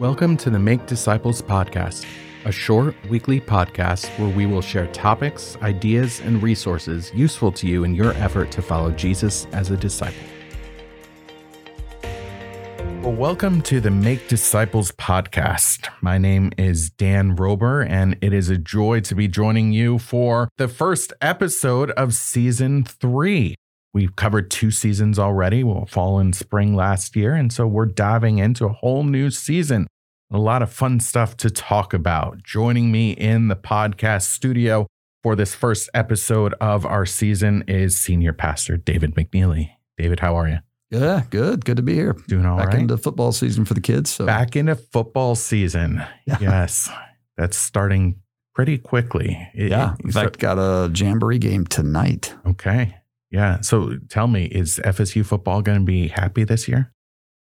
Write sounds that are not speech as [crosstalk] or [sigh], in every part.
Welcome to the Make Disciples podcast, a short weekly podcast where we will share topics, ideas, and resources useful to you in your effort to follow Jesus as a disciple. Well, welcome to the Make Disciples podcast. My name is Dan Roeber, and it is a joy to be joining you for the first episode of season three. We've covered two seasons already, well, fall and spring last year. And so we're diving into a whole new season. A lot of fun stuff to talk about. Joining me in the podcast studio for this first episode of our season is Senior Pastor David McNeely. David, how are you? Yeah, good. Good to be here. Doing all Back right? into football season for the kids. So Back into football season. Yeah. Yes. That's starting pretty quickly. It- yeah. In so- fact, got a jamboree game tonight. okay. Yeah. So tell me, is FSU football going to be happy this year?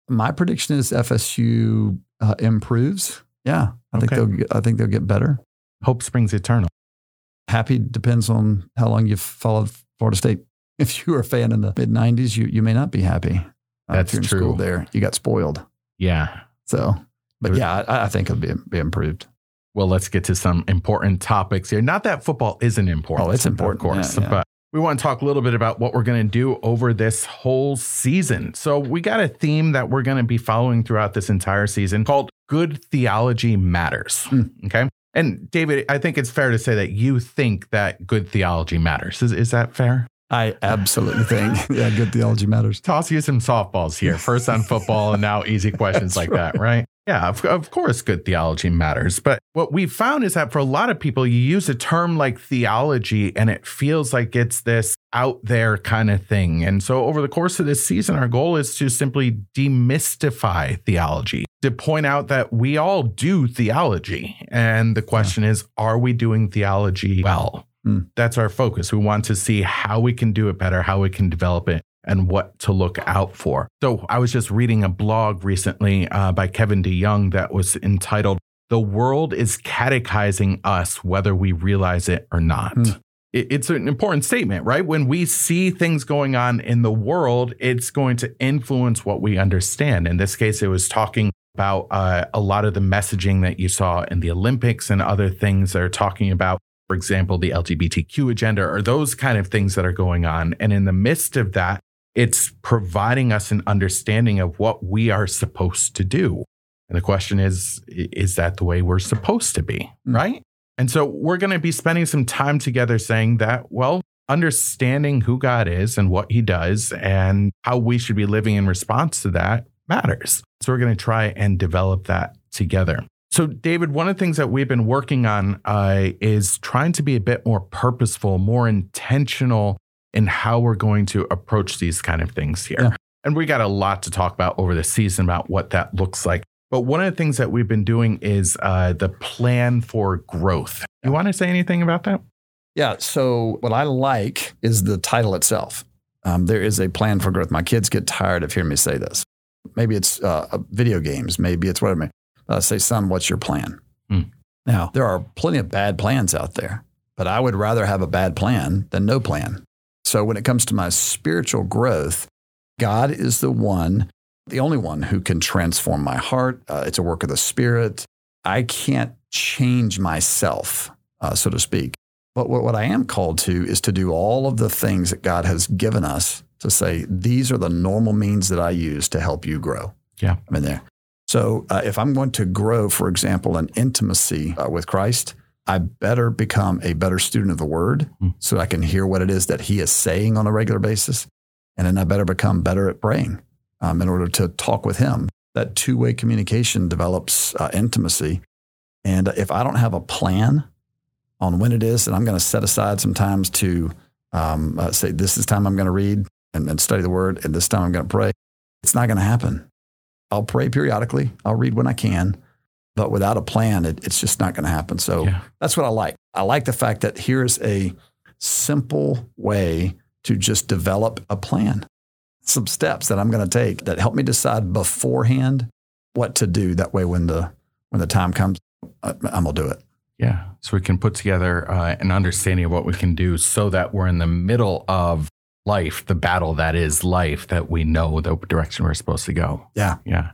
My prediction is FSU uh, improves. Yeah, I think they'll. Get, I think they'll get better. Hope springs eternal. Happy depends on how long you've followed Florida State. [laughs] If you were a fan in the mid '90s, you you may not be happy. Uh, That's if you're in true. School there, you got spoiled. Yeah. So, but There- yeah, I, I think it'll be, be improved. Well, let's get to some important topics here. Not that football isn't important. Oh, it's important. Of course. Yeah, yeah. But we want to talk a little bit about what we're going to do over this whole season. So, we got a theme that we're going to be following throughout this entire season called Good Theology Matters. Hmm. Okay. And David, I think it's fair to say that you think that good theology matters. Is, is that fair? I absolutely think [laughs] yeah, good theology matters. Toss you some softballs here. First on football and now easy [laughs] questions like that, right? Yeah, of, of course, good theology matters. But what we've found is that for a lot of people, you use a term like theology and it feels like it's this out there kind of thing. And so over the course of this season, our goal is to simply demystify theology, to point out that we all do theology. And the question is, are we doing theology well? Hmm. That's our focus. We want to see how we can do it better, how we can develop it, and what to look out for. So I was just reading a blog recently uh, by Kevin DeYoung that was entitled "The World is Catechizing Us, Whether We Realize It or Not." Hmm. It- It's an important statement, right? When we see things going on in the world, it's going to influence what we understand. In this case, it was talking about uh, a lot of the messaging that you saw in the Olympics and other things that are talking about for example, the LGBTQ agenda or those kind of things that are going on. And in the midst of that, it's providing us an understanding of what we are supposed to do. And the question is, is that the way we're supposed to be? Mm. Right. And so we're going to be spending some time together saying that, well, understanding who God is and what he does and how we should be living in response to that matters. So we're going to try and develop that together. So, David, one of the things that we've been working on uh, is trying to be a bit more purposeful, more intentional in how we're going to approach these kind of things here. Yeah. And we got a lot to talk about over the season about what that looks like. But one of the things that we've been doing is uh, the plan for growth. You want to say anything about that? Yeah. So what I like is the title itself. Um, there is a plan for growth. My kids get tired of hearing me say this. Maybe it's uh, video games. Maybe it's whatever. Uh, say, son, what's your plan? Hmm. Now there are plenty of bad plans out there, but I would rather have a bad plan than no plan. So when it comes to my spiritual growth, God is the one, the only one who can transform my heart. Uh, it's a work of the Spirit. I can't change myself, uh, so to speak. But what, what I am called to is to do all of the things that God has given us to say, these are the normal means that I use to help you grow. Yeah. I mean, there. So uh, if I'm going to grow, for example, in intimacy uh, with Christ, I better become a better student of the word Hmm. so I can hear what it is that he is saying on a regular basis. And then I better become better at praying um, in order to talk with him. That two way communication develops uh, intimacy. And if I don't have a plan on when it is that I'm going to set aside some times to um, uh, say, this is time I'm going to read and, and study the word, and this time I'm going to pray, it's not going to happen. I'll pray periodically, I'll read when I can, but without a plan, it, it's just not going to happen. So Yeah. that's what I like. I like the fact that here's a simple way to just develop a plan, some steps that I'm going to take that help me decide beforehand what to do. That way, when the when the time comes, I'm gonna do it. Yeah. So we can put together uh, an understanding of what we can do so that we're in the middle of life, the battle that is life, that we know the direction we're supposed to go. Yeah. Yeah.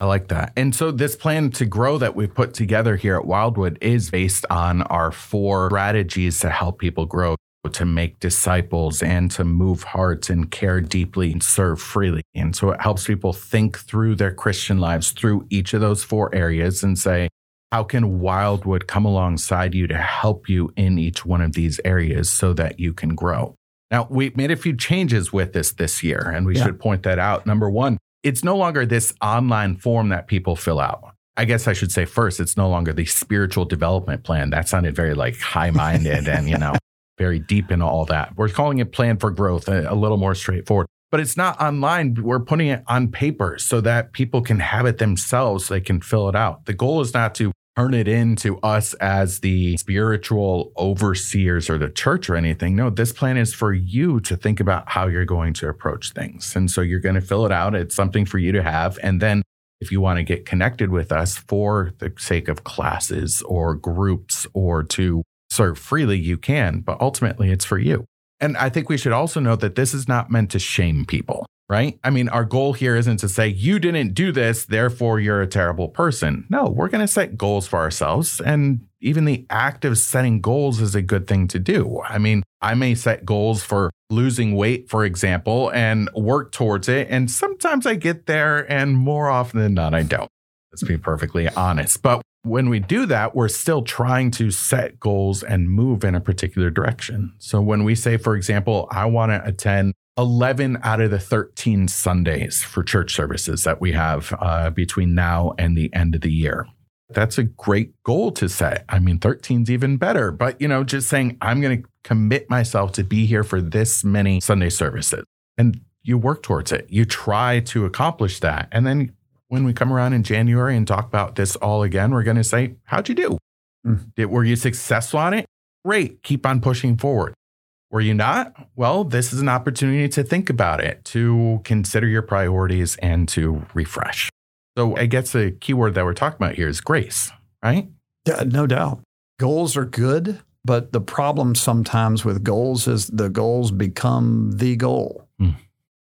I like that. And so this plan to grow that we've put together here at Wildwood is based on our four strategies to help people grow, to make disciples and to move hearts and care deeply and serve freely. And so it helps people think through their Christian lives through each of those four areas and say, how can Wildwood come alongside you to help you in each one of these areas so that you can grow? Now, we made a few changes with this this year, and we yeah. should point that out. Number one, it's no longer this online form that people fill out. I guess I should say first, it's no longer the spiritual development plan. That sounded very like high minded and, you know, [laughs] very deep in all that. We're calling it plan for growth, a, a little more straightforward. But it's not online. We're putting it on paper so that people can have it themselves. They can fill it out. The goal is not to turn it into us as the spiritual overseers or the church or anything. No, this plan is for you to think about how you're going to approach things. And so you're going to fill it out. It's something for you to have. And then if you want to get connected with us for the sake of classes or groups or to serve freely, you can. But ultimately, it's for you. And I think we should also note that this is not meant to shame people right? I mean, our goal here isn't to say, you didn't do this, therefore you're a terrible person. No, we're going to set goals for ourselves. And even the act of setting goals is a good thing to do. I mean, I may set goals for losing weight, for example, and work towards it. And sometimes I get there, and more often than not, I don't. Let's be perfectly honest. But when we do that, we're still trying to set goals and move in a particular direction. So when we say, for example, I want to attend 11 out of the 13 Sundays for church services that we have uh, between now and the end of the year. That's a great goal to set. I mean, 13 is even better, but you know, just saying, I'm going to commit myself to be here for this many Sunday services. And you work towards it. You try to accomplish that. And then when we come around in January and talk about this all again, we're going to say, How'd you do? Mm. Did, were you successful on it? Great. Keep on pushing forward. Were you not? Well, this is an opportunity to think about it, to consider your priorities and to refresh. So I guess the keyword that we're talking about here is grace, right? Yeah, no doubt. Goals are good, but the problem sometimes with goals is the goals become the goal. Mm.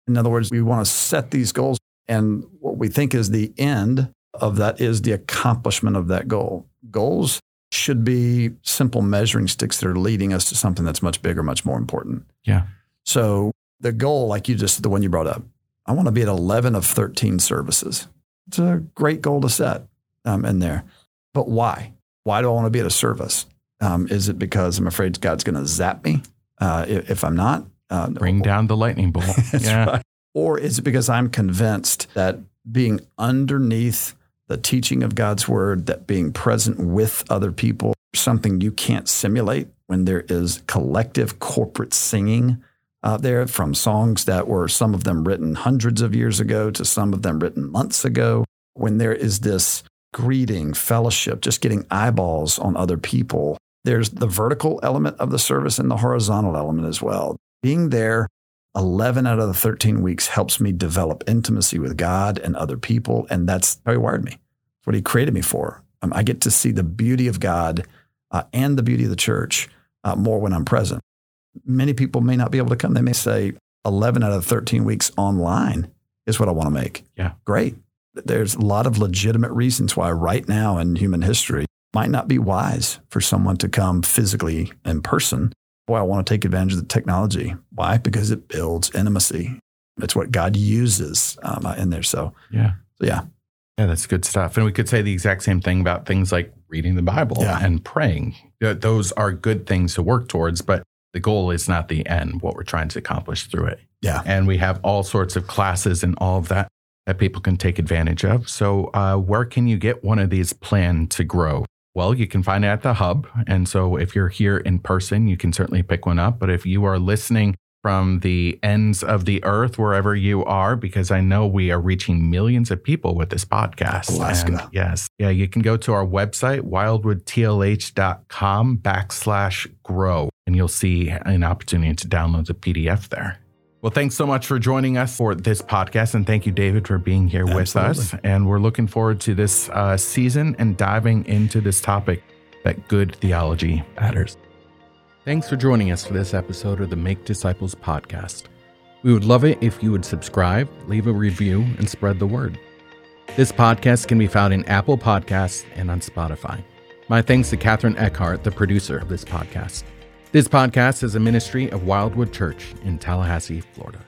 In other words, we want to set these goals, and what we think is the end of that is the accomplishment of that goal. Goals should be simple measuring sticks that are leading us to something that's much bigger, much more important. Yeah. So the goal, like you just, the one you brought up, I want to be at 11 of 13 services. It's a great goal to set um, in there. But why? Why do I want to be at a service? Um, is it because I'm afraid God's going to zap me uh, if, if, I'm not? Uh, Bring or, down the lightning [laughs] bolt. yeah. Right. Or is it because I'm convinced that being underneath the teaching of God's word, that being present with other people, something you can't simulate when there is collective corporate singing out there from songs that were some of them written hundreds of years ago to some of them written months ago, when there is this greeting, fellowship, just getting eyeballs on other people. There's the vertical element of the service and the horizontal element as well. Being there 11 out of the 13 weeks helps me develop intimacy with God and other people. And that's how he wired me. It's what he created me for. Um, I get to see the beauty of God uh, and the beauty of the church uh, more when I'm present. Many people may not be able to come. They may say 11 out of 13 weeks online is what I want to make. Yeah. Great. There's a lot of legitimate reasons why right now in human history might not be wise for someone to come physically in person boy, I want to take advantage of the technology. Why? Because it builds intimacy. It's what God uses um, in there. So, yeah. So, yeah. Yeah, that's good stuff. And we could say the exact same thing about things like reading the Bible yeah. and praying. Those are good things to work towards, but the goal is not the end, what we're trying to accomplish through it. Yeah. And we have all sorts of classes and all of that that people can take advantage of. So, uh, where can you get one of these planned to grow? Well, you can find it at the hub. And so if you're here in person, you can certainly pick one up. But if you are listening from the ends of the earth, wherever you are, because I know we are reaching millions of people with this podcast. Alaska. And yes. Yeah. You can go to our website, wildwoodtlh.com backslash grow, and you'll see an opportunity to download the PDF there. Well, thanks so much for joining us for this podcast. And thank you, David, for being here Absolutely. with us. And we're looking forward to this uh, season and diving into this topic that good theology matters. Thanks for joining us for this episode of the Make Disciples podcast. We would love it if you would subscribe, leave a review, and spread the word. This podcast can be found in Apple Podcasts and on Spotify. My thanks to Catherine Eckhart, the producer of this podcast. This podcast is a ministry of Wildwood Church in Tallahassee, Florida.